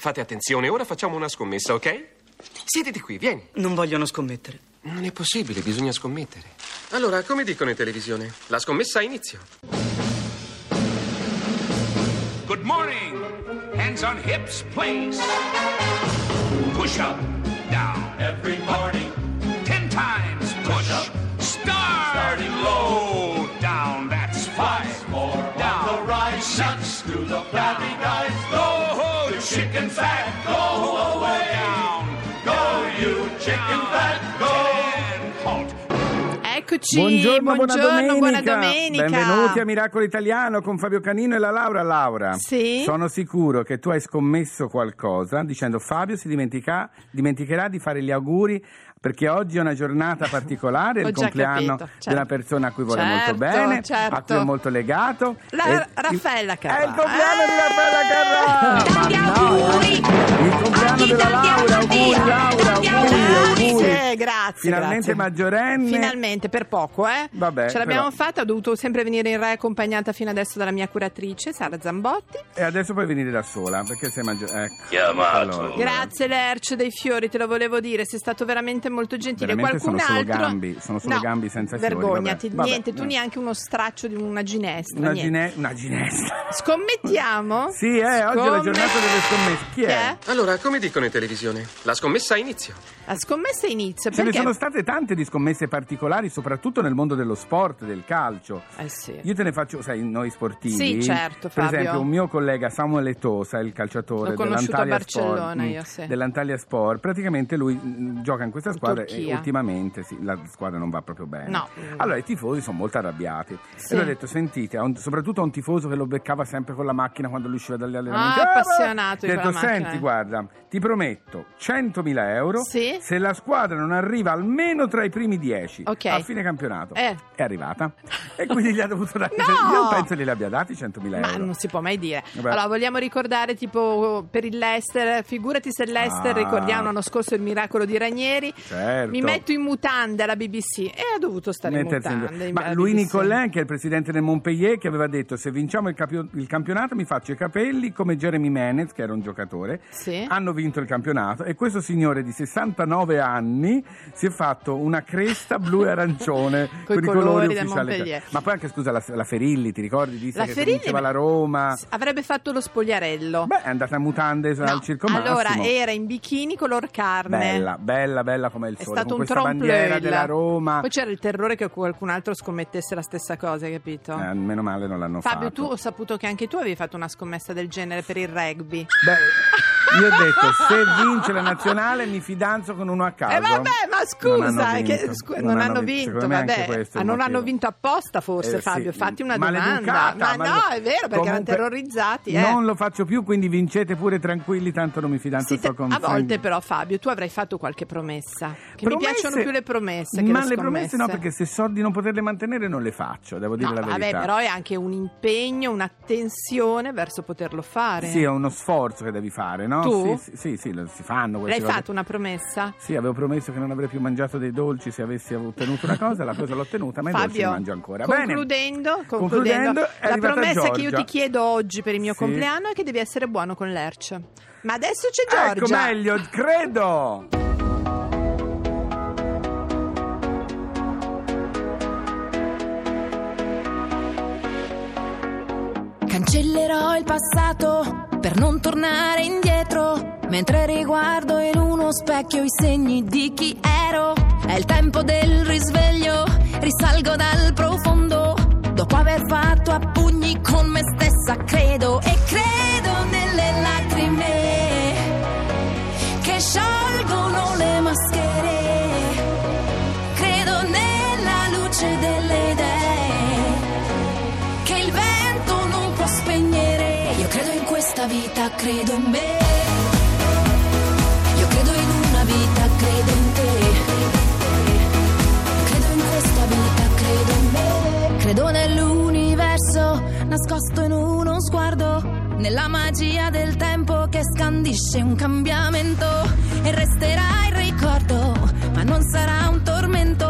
Fate attenzione, ora facciamo una scommessa, ok? Siediti qui, vieni. Non vogliono scommettere. Non è possibile, bisogna scommettere. Allora, come dicono in televisione? La scommessa inizia. Good morning. Hands on hips, please. Push up, down. Every morning, Six. through the flabby guys. Go, ho, chicken fat. Go away. Go, you chicken fat, go. Halt. Eccoci, Buongiorno, buona domenica. buona domenica. Benvenuti a Miracolo Italiano con Fabio Canino e la Laura. Laura, Sì? sono sicuro che tu hai scommesso qualcosa dicendo Fabio si dimentica- dimenticherà di fare gli auguri perché oggi è una giornata particolare, il compleanno capito, certo. di una persona a cui vuole molto Certo, bene, certo. a cui è molto legato. La- E- Raffaella Carrà. È il compleanno di Raffaella Carrà! Tanti Ma no, auguri! Il compleanno della Laura, auguri! auguri Laura, auguri, auguri! auguri. Grazie, grazie. Finalmente grazie. maggiorenne. Finalmente, per poco, eh? Vabbè, Ce l'abbiamo però- fatta, ho dovuto sempre venire in Rai accompagnata fino adesso dalla mia curatrice, Sara Zambotti. E adesso puoi venire da sola perché sei maggiore. Ecco. Chiamato. Allora, Grazie Lercio dei fiori, te lo volevo dire, sei stato veramente molto gentile. Veramente Qualcun sono solo altro... gambi, sono solo No, gambi senza fiori, Vergognati, vabbè. Vabbè, niente, tu neanche uno straccio di una ginestra. Una, niente. gine- una ginestra. Scommettiamo? Sì, eh, oggi è la giornata delle scommesse. Chi è? Allora, come dicono in televisione? La scommessa inizia. La scommessa inizia Ce ne perché... sono state tante di scommesse particolari, soprattutto nel mondo dello sport, del calcio. Eh sì. Io te ne faccio, sai, noi sportivi. Sì, certo, Per Fabio. esempio, un mio collega Samuel Etosa, il calciatore dell'Antalya Barcellona, Sport, io, mm, sì. dell'Antalya Sport, praticamente lui mm, gioca in questa squadra e Turchia. ultimamente sì, la squadra non va proprio bene. No. Allora i tifosi sono molto arrabbiati. Sì. E lui ha detto, sentite, soprattutto a un tifoso che lo beccava sempre con la macchina quando lui usciva dagli allenamenti. Ah, appassionato Ha detto, quella macchina, senti, eh." guarda, ti prometto 100.000 euro Sì. Se la squadra non arriva almeno tra i primi 10 Ok. a fine campionato. Eh. È arrivata. e quindi gli ha dovuto dare... No! Io penso glieli abbia dati 100.000 Ma euro. non si può mai dire. Vabbè. Allora, vogliamo ricordare, tipo, per il Leicester, figurati se il Leicester, Ah. ricordiamo l'anno scorso il miracolo di Ranieri. Certo. Mi metto in mutande alla BBC e ha dovuto stare Mettersi in in- mutande. Ma alla Louis BBC. Nicolin, che è il presidente del Montpellier, che aveva detto se vinciamo il, capio- il campionato mi faccio i capelli come Jeremy Menez, che era un giocatore. Sì. Hanno vinto il campionato e questo signore di 69 anni si è fatto una cresta blu e arancione con i colori colori ufficiali. Ma poi anche scusa la, la Ferilli, ti ricordi? Disse La che Ferilli vinceva la Roma. avrebbe fatto lo spogliarello. Beh, è andata a mutande No, al circo allora Massimo. era in bicchini color carne. Bella, bella, bella come il È sole, stato con un questa bandiera della Roma. Poi c'era il terrore che qualcun altro scommettesse la stessa cosa, hai capito? Eh, meno male non l'hanno Fabio, fatto. tu ho saputo che anche tu avevi fatto una scommessa del genere per il rugby. Beh, io ho detto, se vince la nazionale mi fidanzo con uno a caso. Eh vabbè, ma Non hanno scusa, che- vinto. scu- non, hanno vinto, anche vabbè. Ah, non hanno vinto apposta forse Eh, Fabio, sì, fatti una domanda. Ma male- no, è vero, perché erano Comunque, terrorizzati. Eh. Non lo faccio più, quindi vincete pure tranquilli, tanto non mi fidanzo Sì, sto con a volte però Fabio, tu avrai fatto qualche promessa. Che mi Promesse- piacciono più le promesse che Ma le le promesse no, perché se so di non poterle mantenere non le faccio, devo dire No, la vabbè, verità. però è anche un impegno, un'attenzione verso poterlo fare. Sì, è uno sforzo che devi fare, no? Tu? Sì, sì, sì, sì, lo- si fanno L'hai queste cose. fatto una promessa? Sì, avevo promesso che non avrei più mangiato dei dolci se avessi ottenuto una cosa, la cosa l'ho ottenuta, ma i dolci li Fabio, mangio ancora. Bene. concludendo, concludendo, Concludendo, è la arrivata promessa che io Giorgia. ti chiedo oggi per il mio Sì. compleanno è che devi essere buono con l'Erce. Ma adesso c'è Ecco Giorgia. meglio, credo! Cancellerò il passato per non tornare indietro. Mentre riguardo in uno specchio i segni di chi ero. È il tempo del risveglio, risalgo dal profondo. Dopo aver fatto a pugni con me stessa, credo e credo nelle lacrime che sciolgono le maschere. Credo nella luce delle questa vita, credo in me. Io credo in una vita, credo in te. Credo in questa vita, credo in me. Credo nell'universo nascosto in uno sguardo. Nella magia del tempo che scandisce un cambiamento. E resterà il ricordo, ma non sarà un tormento.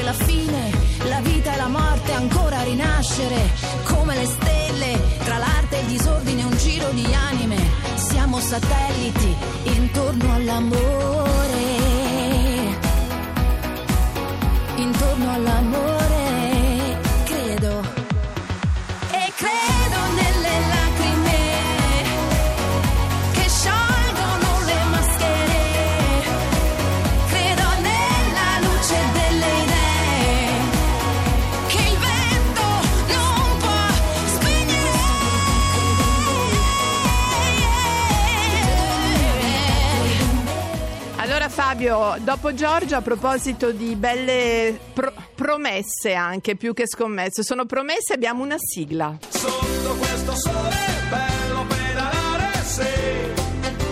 L'inizio e la fine, la vita e la morte ancora rinascere, come le stelle, tra l'arte e il disordine un giro di anime, siamo satelliti intorno all'amore, intorno all'amore. Dopo Giorgio, a proposito di belle pro- promesse anche, più che scommesse, sono promesse, abbiamo una sigla. Sotto questo sole, bello pedalare, sì.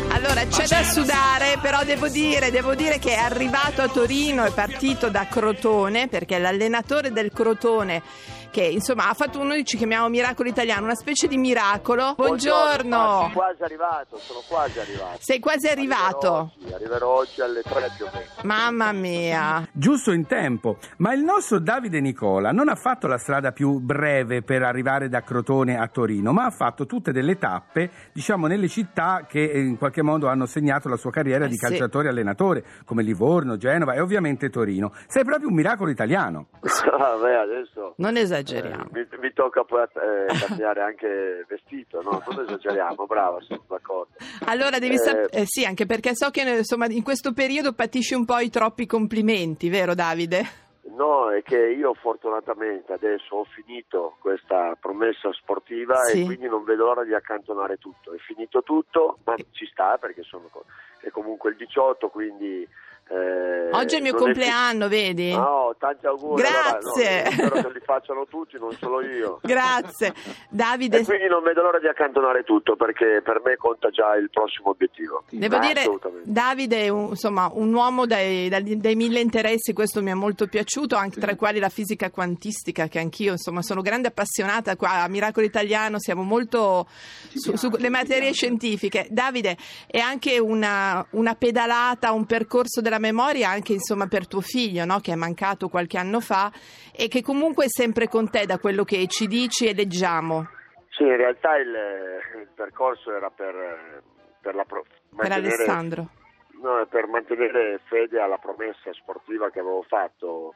Allora c'è da sudare, però devo dire, devo dire, che è arrivato a Torino, è partito da Crotone, perché l'allenatore del Crotone che insomma ha fatto uno ci chiamiamo miracolo italiano, una specie di miracolo. Buongiorno. Sono quasi arrivato, sono quasi arrivato. Sei quasi arrivato. Arriverò oggi, arriverò oggi alle 3 più o meno. Mamma mia. Giusto in tempo, ma il nostro Davide Nicola non ha fatto la strada più breve per arrivare da Crotone a Torino, ma ha fatto tutte delle tappe, diciamo, nelle città che eh, in qualche modo hanno segnato la sua carriera Eh di sì. calciatore allenatore, come Livorno, Genova e ovviamente Torino. Sei proprio un miracolo italiano. Vabbè, adesso Non eh, esageriamo. mi, mi tocca poi eh, cambiare anche vestito, no? Non esageriamo, brava, sono d'accordo. Allora devi Eh, sapere, sì, anche perché so che insomma in questo periodo patisci un po' i troppi complimenti, vero Davide? No, è che io fortunatamente adesso ho finito questa promessa sportiva Sì. e quindi non vedo l'ora di accantonare tutto. È finito tutto, ma ci sta perché sono è comunque il 18, quindi... eh, Oggi è il mio compleanno, vedi? No, tanti auguri. Grazie. Allora, no, spero che li facciano tutti, non solo io. Grazie. Davide, E quindi non vedo l'ora di accantonare tutto perché per me conta già il prossimo obiettivo. Devo Ma dire. Davide è un, insomma, un uomo dai, dai- dai mille interessi, questo mi è molto piaciuto, anche tra i quali la fisica quantistica, che anch'io insomma, sono grande appassionata. Qua a Miracolo Italiano siamo molto su- sulle materie scientifiche. Davide, è anche una, una pedalata, un percorso della memoria anche insomma, per tuo figlio, no? che è mancato qualche anno fa e che comunque è sempre con te da quello che ci dici e leggiamo. Sì, in realtà il, il percorso era per, per la pro- Per mantenere- Alessandro. No, per mantenere fede alla promessa sportiva che avevo fatto.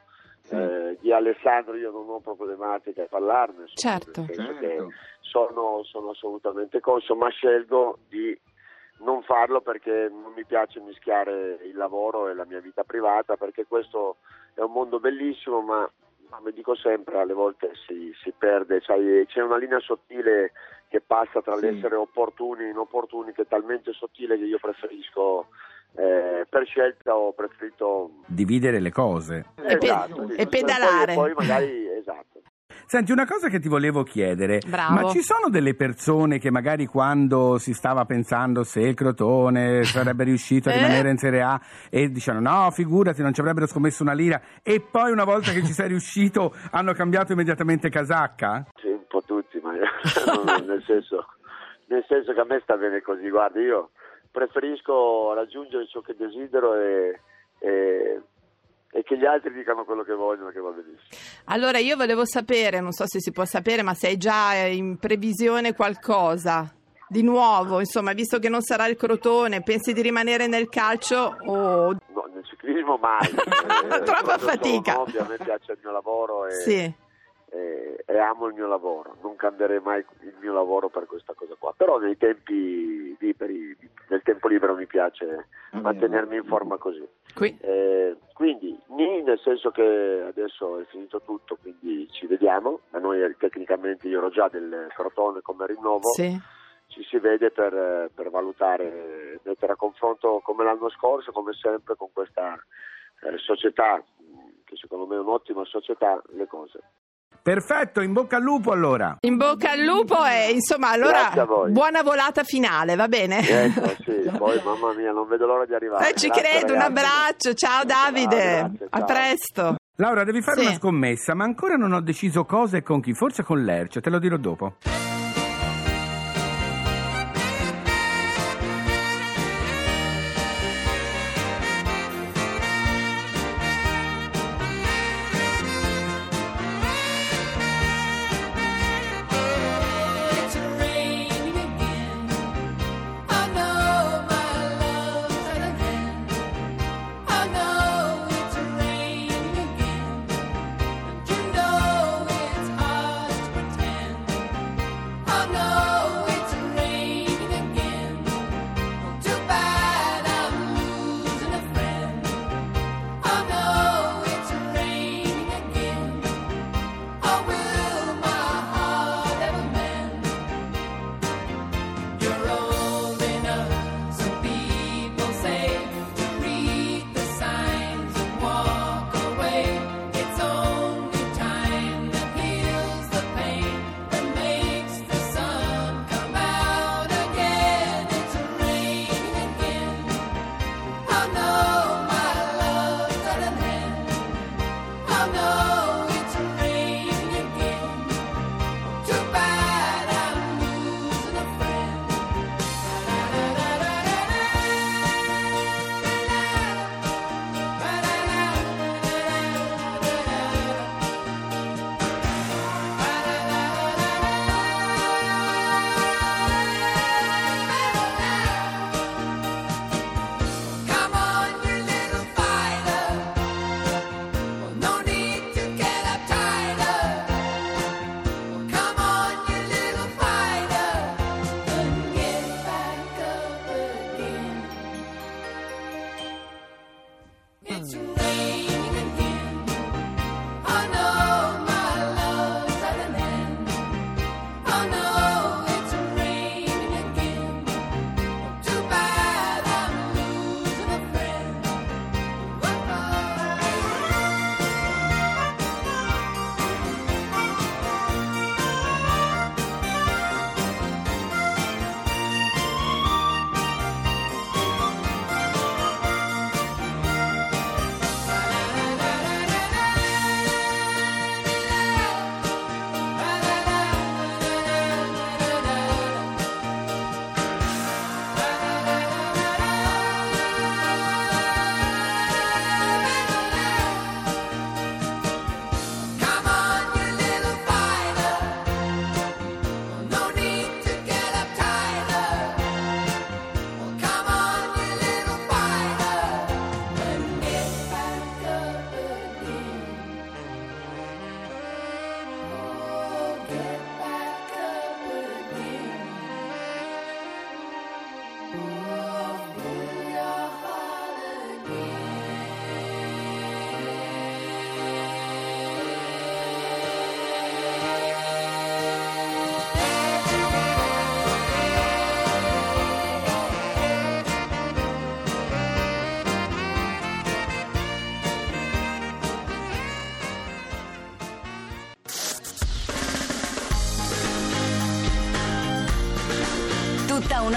Eh, di Alessandro io non ho problematica a parlarne, Certo. Certo. che sono, sono assolutamente conscio, ma scelgo di non farlo perché non mi piace mischiare il lavoro e la mia vita privata, perché questo è un mondo bellissimo, ma come dico sempre, alle volte si, si perde, sai, c'è una linea sottile che passa tra l'essere opportuni e inopportuni, che è talmente sottile che io preferisco, eh, per scelta ho preferito Dividere le cose. E pe- Esatto, sì, e sì, pedalare. Poi, poi magari, esatto. Senti, una cosa che ti volevo chiedere, Bravo. ma ci sono delle persone che magari quando si stava pensando se il Crotone sarebbe riuscito a Eh? rimanere in Serie A e dicevano no, figurati, non ci avrebbero scommesso una lira e poi una volta che ci sei riuscito hanno cambiato immediatamente casacca? Sì, un po' tutti, ma nel, senso, nel senso che a me sta bene così. Guarda, io preferisco raggiungere ciò che desidero e, e- e che gli altri dicano quello che vogliono, che va benissimo. Allora io volevo sapere, non so se si può sapere, ma se hai già in previsione qualcosa di nuovo, insomma, visto che non sarà il Crotone, pensi di rimanere nel calcio o... No, nel ciclismo mai. Eh, Troppa quando sono fatica. hobby, a me piace il mio lavoro e, Sì, e- e amo il mio lavoro. Non cambierei mai il mio lavoro per questa cosa qua. Però nei tempi liberi, nel tempo libero mi piace mantenermi in forma così. qui. Eh, quindi, nì, nel senso che adesso è finito tutto, quindi ci vediamo. Ma noi eh, tecnicamente io ero già del Crotone come rinnovo. Sì. Ci si vede per, eh, per valutare, mettere a confronto come l'anno scorso, come sempre, con questa eh, società, che secondo me è un'ottima società, le cose. Perfetto, in bocca al lupo allora. In bocca al lupo e insomma allora a buona volata finale, va bene? Ecco, sì, poi mamma mia, non vedo l'ora di arrivare. Eh, ci Grazie, credo, un ragazzi. abbraccio, ciao Davide, grazie, a ciao. presto. Laura, devi fare Sì. una scommessa, ma ancora non ho deciso cosa e con chi, forse con Lercio, te lo dirò dopo.